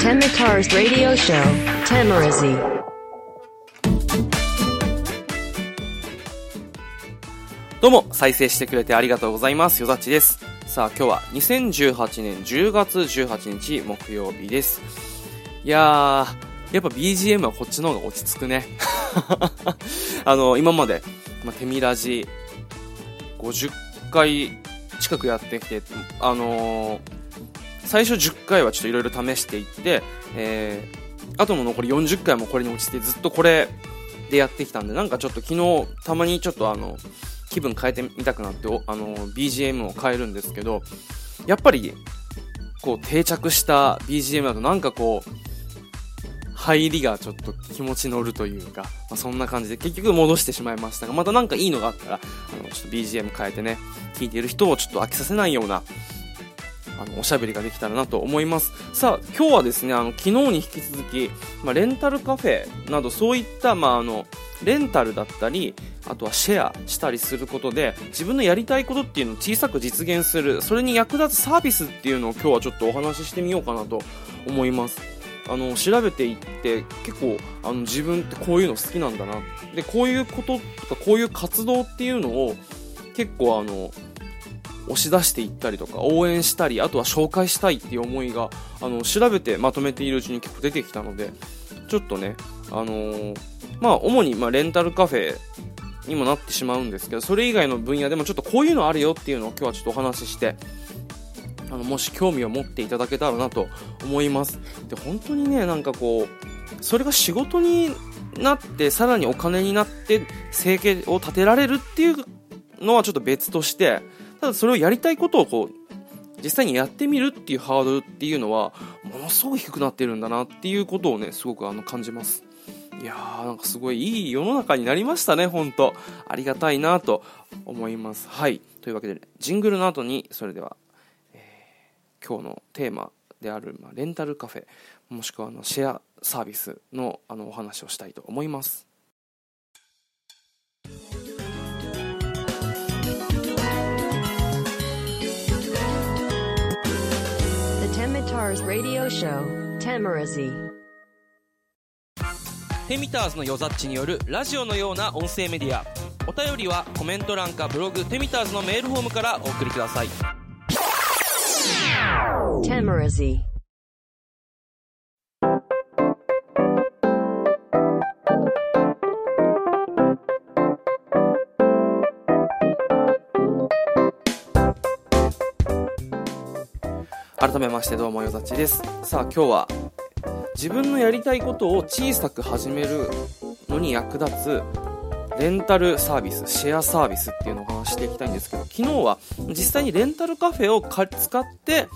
Temitars Radio Show, Tamarazi. どうも、再生してくれてありがとうございます。よざちです。さあ、今日は2018年10月18日木曜日です。いやー、やっぱ BGM はこっちの方が落ち着くね。あの、今まで、まあ、手ミラジ50回近くやってきて、あのー最初10回はちょっといろいろ試していって、えー、あとの残り40回もこれに落ちてずっとこれでやってきたんで、なんかちょっと昨日たまにちょっとあの、気分変えてみたくなってあの BGM を変えるんですけどやっぱりこう定着した BGM だとなんかこう入りがちょっと気持ち乗るというか、まあ、そんな感じで結局戻してしまいましたがまたなんかいいのがあったらあのちょっと BGM 変えてね聴いている人をちょっと飽きさせないようなあのおしゃべりができたらなと思います。さあ今日はですねあの昨日に引き続き、まあ、レンタルカフェなどそういった、まあ、あのレンタルだったりあとはシェアしたりすることで自分のやりたいことっていうのを小さく実現するそれに役立つサービスっていうのを今日はちょっとお話ししてみようかなと思います。あの調べていって結構あの自分ってこういうの好きなんだな。でこういうこととかこういう活動っていうのを結構あの押し出していったりとか応援したりあとは紹介したいっていう思いがあの調べてまとめているうちに結構出てきたのでちょっとねあのーまあ主にまレンタルカフェにもなってしまうんですけどそれ以外の分野でもちょっとこういうのあるよっていうのを今日はちょっとお話ししてあのもし興味を持っていただけたらなと思います。で本当にねなんかこうそれが仕事になってさらにお金になって生計を立てられるっていうのはちょっと別としてただそれをやりたいことをこう実際にやってみるっていうハードルっていうのはものすごく低くなってるんだなっていうことをねすごくあの感じます。いやーなんかすごいいい世の中になりましたね本当。ありがたいなと思います。はい。というわけで、ジングルの後にそれでは、えー今日のテーマである、まあ、レンタルカフェもしくはあのシェアサービスのあのお話をしたいと思います「Temitars Radio Show, Tamarazi. テミターズのよざっちによるラジオのような音声メディアお便りはコメント欄かブログテミターズのメールフォームからお送りください Tamarazi. 改めましてどうもよざちです。さあ今日は自分のやりたいことを小さく始めるのに役立つレンタルサービスシェアサービスっていうのを話していきたいんですけど昨日は実際にレンタルカフェを使って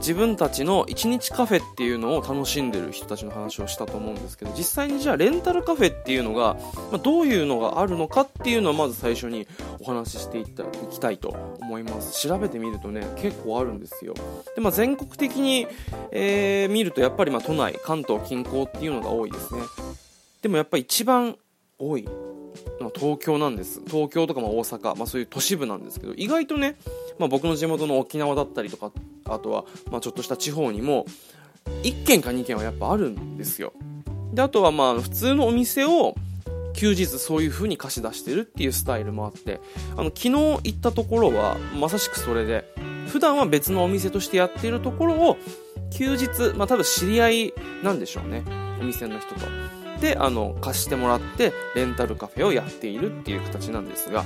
自分たちの一日カフェっていうのを楽しんでる人たちの話をしたと思うんですけど実際にじゃあレンタルカフェっていうのが、まあ、どういうのがあるのかっていうのをまず最初にお話ししていったいきたいと思います。調べてみるとね結構あるんですよ。で、まあ、全国的に、えー見るとやっぱりま都内関東近郊っていうのが多いですね。でもやっぱり一番多いのは東京なんです。東京とかま大阪、まあ、そういう都市部なんですけど意外とね、まあ、僕の地元の沖縄だったりとかあとはまあちょっとした地方にも1軒か2軒はやっぱあるんですよ。であとはまあ普通のお店を休日そういう風に貸し出してるっていうスタイルもあってあの昨日行ったところはまさしくそれで普段は別のお店としてやってるところを休日まあ多分知り合いなんでしょうね。お店の人と。であの貸してもらってレンタルカフェをやっているっていう形なんですが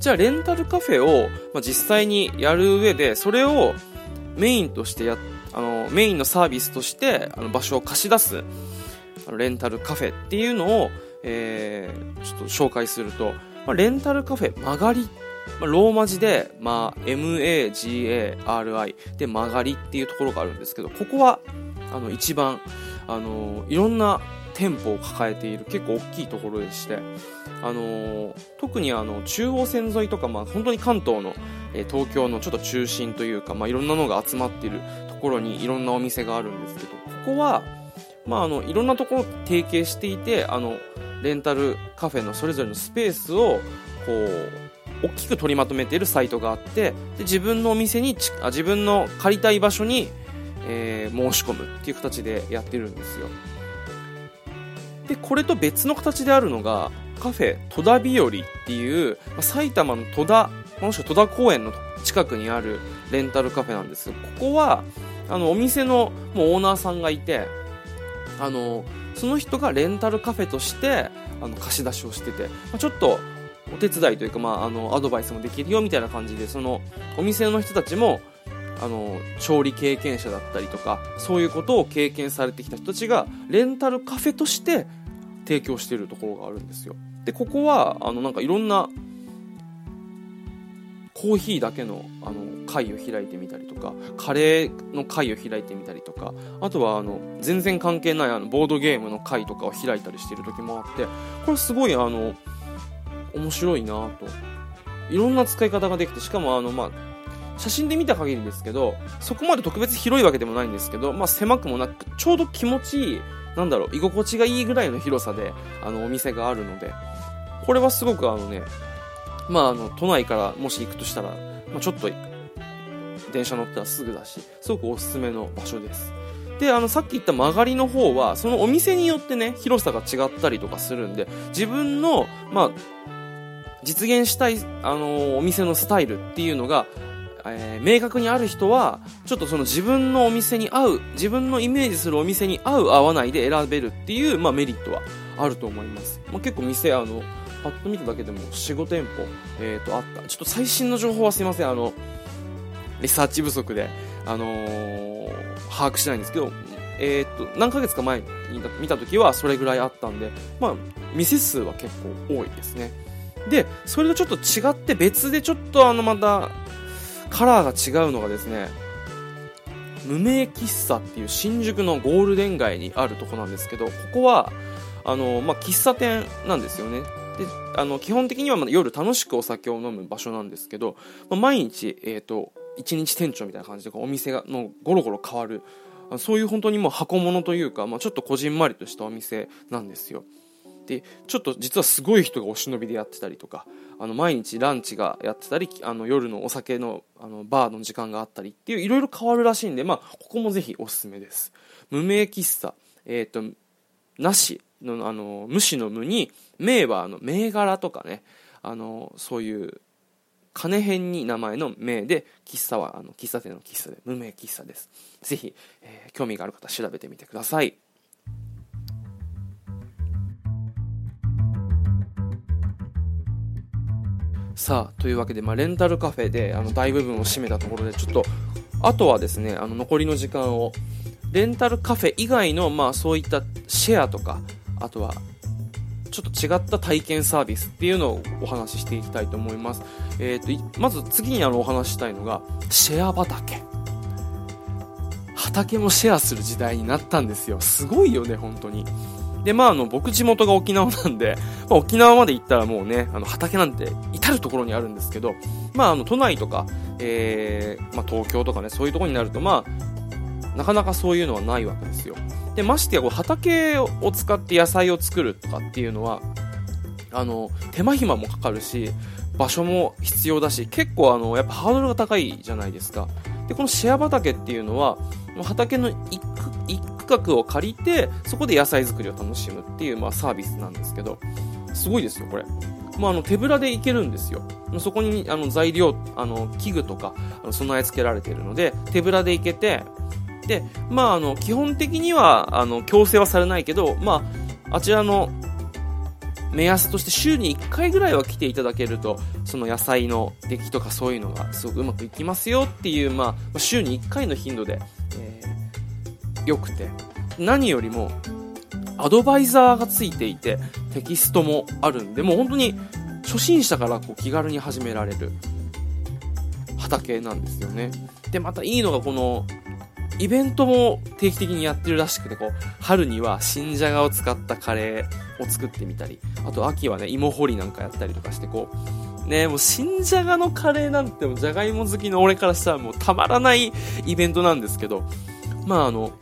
じゃあレンタルカフェを、まあ、実際にやる上でそれをメインとしてやあのメインのサービスとしてあの場所を貸し出すあのレンタルカフェっていうのを、えーちょっと紹介すると、まあ、レンタルカフェ曲がり、まあ、ローマ字で、まあ、MAGARI で曲がりっていうところがあるんですけどここはあの一番あのいろんな店舗を抱えている結構大きいところでしてあのー特にあの中央線沿いとか、まあ、本当に関東の、えー東京のちょっと中心というか、まあ、いろんなのが集まっているところにいろんなお店があるんですけどここは、まあ、あのいろんなところ提携していてあのレンタルカフェのそれぞれのスペースをこう大きく取りまとめているサイトがあってで自分のお店にあ自分の借りたい場所に、えー、申し込むっていう形でやってるんですよ。で、これと別の形であるのが、カフェ戸田日和っていう、ま埼玉の戸田、もしくは戸田公園の近くにあるレンタルカフェなんですここは、あの、お店のもうオーナーさんがいて、あの、その人がレンタルカフェとして、あの、貸し出しをしてて、まあ、ちょっと、お手伝いというか、まあ、あの、アドバイスもできるよみたいな感じで、その、お店の人たちも、あの、調理経験者だったりとか、そういうことを経験されてきた人たちが、レンタルカフェとして提供しているところがあるんですよ。で、ここは、あの、なんかいろんな、コーヒーだけの、あの、会を開いてみたりとか、カレーの会を開いてみたりとか、あとは、あの、全然関係ないあの、ボードゲームの会とかを開いたりしてる時もあって、これすごい、あの、面白いなと。いろんな使い方ができて、しかも、あの、まあ、写真で見た限りですけど、そこまで特別広いわけでもないんですけど、まあ、狭くもなく、ちょうど気持ちいい、なんだろう、居心地がいいぐらいの広さで、あの、お店があるので、これはすごくあのね、まあ、あの、都内からもし行くとしたら、まあ、ちょっと、電車乗ったらすぐだし、すごくおすすめの場所です。で、あの、さっき言った曲がりの方は、そのお店によってね、広さが違ったりとかするんで、自分の、まあ、実現したい、あのお店のスタイルっていうのが、えー、明確にある人は、ちょっとその自分のお店に合う、自分のイメージするお店に合う合わないで選べるっていう、まあ、メリットはあると思います。まあ、結構店、あの、パッと見ただけでも4、5店舗、えっ、ー、と、あった。ちょっと最新の情報はすいません、あの、リサーチ不足で、あのー、把握してないんですけど、えっ、と、何ヶ月か前に見た時はそれぐらいあったんで、まあ、店数は結構多いですね。で、それとちょっと違って別でちょっとあのまた、カラーが違うのがですね、無名喫茶っていう新宿のゴールデン街にあるとこなんですけど、ここは、あの、まあ、喫茶店なんですよね。で、あの、基本的には夜楽しくお酒を飲む場所なんですけど、まあ、毎日、えっ、ー、と、一日店長みたいな感じでお店がのゴロゴロ変わる、そういう本当にもう箱物というか、まあ、ちょっとこじんまりとしたお店なんですよ。で、ちょっと実はすごい人がお忍びでやってたりとか、あの、毎日ランチがやってたり、あの、夜のお酒の、あの、バーの時間があったりっていう、いろいろ変わるらしいんで、まあ、ここもぜひおすすめです。無名喫茶、えっ、ー、と、なしの、あの、無視の無に、名は、あの、銘柄とかね、あの、そういう、金編に名前の名で、喫茶は、あの、喫茶店の喫茶で、無名喫茶です。ぜひ、えー、興味がある方調べてみてください。さあ、というわけで、まあ、レンタルカフェで、あの、大部分を占めたところで、ちょっと、あとはですね、あの、残りの時間を、レンタルカフェ以外の、まあ、そういったシェアとか、あとは、ちょっと違った体験サービスっていうのをお話ししていきたいと思います。え、ー、と、まず次にあの、お話したいのが、シェア畑。畑もシェアする時代になったんですよ。すごいよね、本当に。で、まあ、あの、僕地元が沖縄なんで、まあ、沖縄まで行ったらもうね、あの、畑なんて至るところにあるんですけど、まあ、あの、都内とか、えー、まあ、東京とかね、そういうとこになると、まあ、なかなかそういうのはないわけですよ。で、ましてや、こう、畑を使って野菜を作るとかっていうのは、あの、手間暇もかかるし、場所も必要だし、結構あの、やっぱハードルが高いじゃないですか。で、このシェア畑っていうのは、畑の一一画を借りて、そこで野菜作りを楽しむっていう、まあ、サービスなんですけど、すごいですよ、これ。まあ、あの、手ぶらでいけるんですよ。そこに、あの、材料、あの、器具とか、備え付けられているので、手ぶらでいけて、で、まあ、あの、基本的には、あの、強制はされないけど、まあ、あちらの、目安として週に1回ぐらいは来ていただけると、その野菜の出来とかそういうのがすごくうまくいきますよっていう、まあ、週に1回の頻度で、え良くて、何よりも、アドバイザーがついていて、テキストもあるんで、もう本当に初心者からこう気軽に始められる畑なんですよね。で、またいいのがこの、イベントも定期的にやってるらしくて、こう、春には新じゃがを使ったカレーを作ってみたり、あと秋はね、芋掘りなんかやったりとかして、こう、ねもう新じゃがのカレーなんてじゃがいも好きの俺からしたらもうたまらないイベントなんですけど、まああの、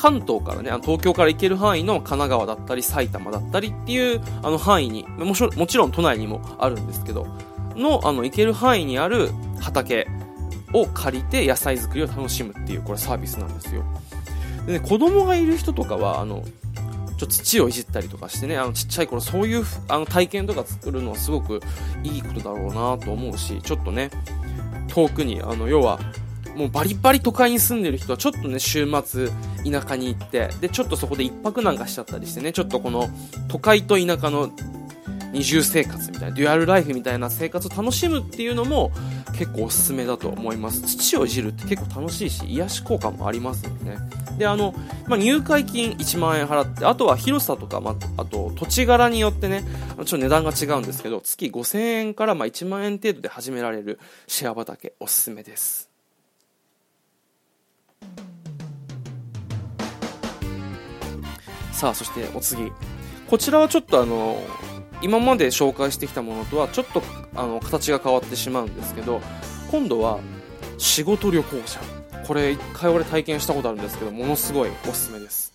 関東からね、あの東京から行ける範囲の神奈川だったり埼玉だったりっていうあの範囲にももちろん都内にもあるんですけど、の、あの、行ける範囲にある畑を借りて野菜作りを楽しむっていうこれサービスなんですよ。で、ね、子供がいる人とかはあのちょっと土をいじったりとかしてねあのちっちゃい頃そういうあの体験とか作るのはすごくいいことだろうなと思うしちょっとね遠くにあの要はもうバリバリ都会に住んでる人はちょっとね週末田舎に行ってでちょっとそこで一泊なんかしちゃったりしてねちょっとこの都会と田舎の二重生活みたいなデュアルライフみたいな生活を楽しむっていうのも結構おすすめだと思います。土をいじるって結構楽しいし癒し効果もありますんでね。であの、まあ、入会金1万円払ってあとは広さとか、まあ、あと土地柄によってねちょっと値段が違うんですけど月5000円からま1万円程度で始められるシェア畑おすすめです。さあそしてお次。こちらはちょっとあの今まで紹介してきたものとはちょっとあの形が変わってしまうんですけど今度は仕事旅行者。これ一回俺体験したことあるんですけどものすごいおすすめです。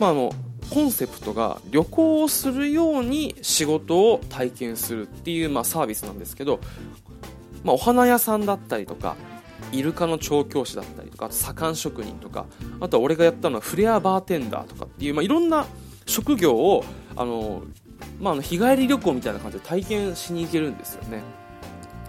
まああのコンセプトが旅行をするように仕事を体験するっていう、まあ、サービスなんですけど、まあ、お花屋さんだったりとかイルカの調教師だったりとかあと左官職人とかあとは俺がやったのはフレアバーテンダーとかっていう、まあ、いろんな職業をあの、まあ、の日帰り旅行みたいな感じで体験しに行けるんですよね。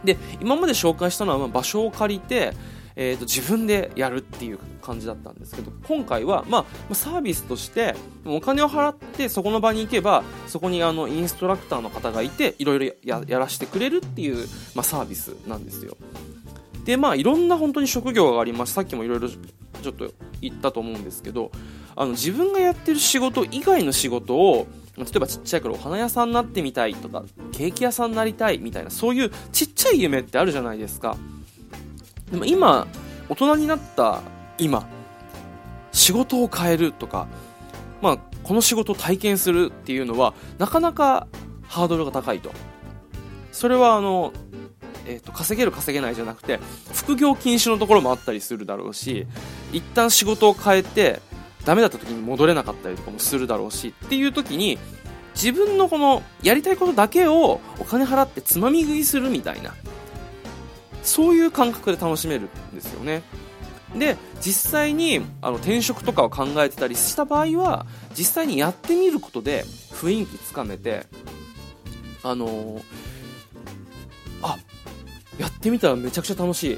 で今まで紹介したのはま場所を借りてえーと、自分でやるっていう感じだったんですけど今回は、まあ、サービスとしてお金を払ってそこの場に行けばそこにあのインストラクターの方がいていろいろやらせてくれるっていう、まあ、サービスなんですよ。でまあいろんな本当に職業があります。さっきもいろいろちょっと言ったと思うんですけどあの自分がやってる仕事以外の仕事を例えばちっちゃい頃お花屋さんになってみたいとかケーキ屋さんになりたいみたいなそういうちっちゃい夢ってあるじゃないですか。でも今大人になった今仕事を変えるとか、まあ、この仕事を体験するっていうのはなかなかハードルが高いと。それはあの、えーと、稼げる稼げないじゃなくて副業禁止のところもあったりするだろうし一旦仕事を変えてダメだった時に戻れなかったりとかもするだろうしっていう時に自分のこのやりたいことだけをお金払ってつまみ食いするみたいなそういう感覚で楽しめるんですよね。で実際にあの転職とかを考えてたりした場合は実際にやってみることで雰囲気つかめてあのー、ってみたらめちゃくちゃ楽しい。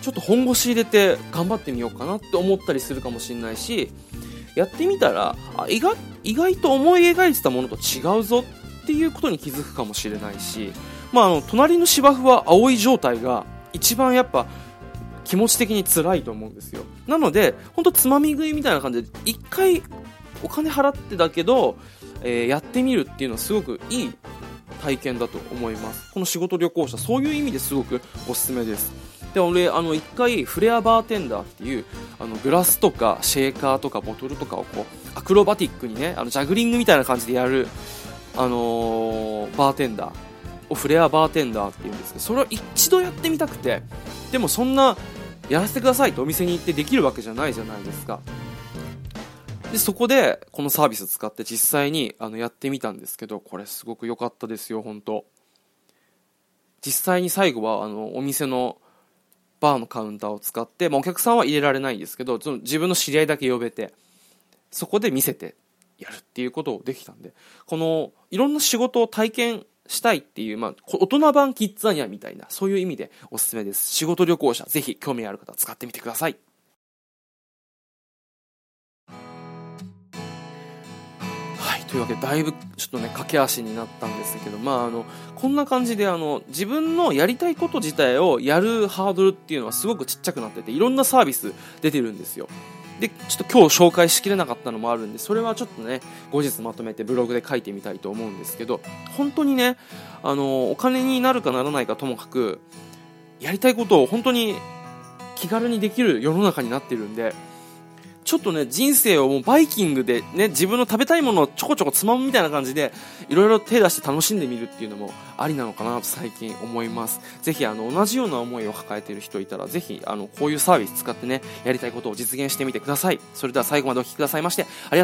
ちょっと本腰入れて頑張ってみようかなって思ったりするかもしれないしやってみたらあ意外意外と思い描いてたものと違うぞっていうことに気づくかもしれないし、まあ、あの隣の芝生は青い状態が一番やっぱ気持ち的に辛いと思うんですよ。なので本当つまみ食いみたいな感じで一回お金払ってだけど、えー、やってみるっていうのはすごくいい体験だと思います。この仕事旅行者そういう意味ですごくおすすめです。で俺あの1回フレアバーテンダーっていうあのグラスとかシェーカーとかボトルとかをこうアクロバティックにねあのジャグリングみたいな感じでやる、あのー、バーテンダーをフレアバーテンダーっていうんですけどそれを一度やってみたくてでもそんなやらせてくださいとお店に行ってできるわけじゃないじゃないですか。でそこでこのサービスを使って実際にあのやってみたんですけどこれすごく良かったですよ本当実際に最後はあのお店のバーのカウンターを使って、まあ、お客さんは入れられないんですけどその自分の知り合いだけ呼べてそこで見せてやるっていうことをできたんでこのいろんな仕事を体験したいっていう、まあ、大人版キッザニアみたいな、そういう意味でおすすめです。仕事旅行者、ぜひ興味ある方使ってみてください。というわけで、だいぶちょっとね、駆け足になったんですけど、まあ、あの、こんな感じで、あの、自分のやりたいこと自体をやるハードルっていうのはすごくちっちゃくなってて、いろんなサービス出てるんですよ。でちょっと今日紹介しきれなかったのもあるんでそれはちょっとね後日まとめてブログで書いてみたいと思うんですけど本当にねあのお金になるかならないかともかくやりたいことを本当に気軽にできる世の中になってるんでちょっとね、人生をもうバイキングでね、自分の食べたいものをちょこちょこつまむみたいな感じで、いろいろ手出して楽しんでみるっていうのもありなのかなと最近思います。ぜひ、あの、同じような思いを抱えている人いたら、ぜひ、あの、こういうサービス使ってね、やりたいことを実現してみてください。それでは最後までお聴きくださいまして、ありがとう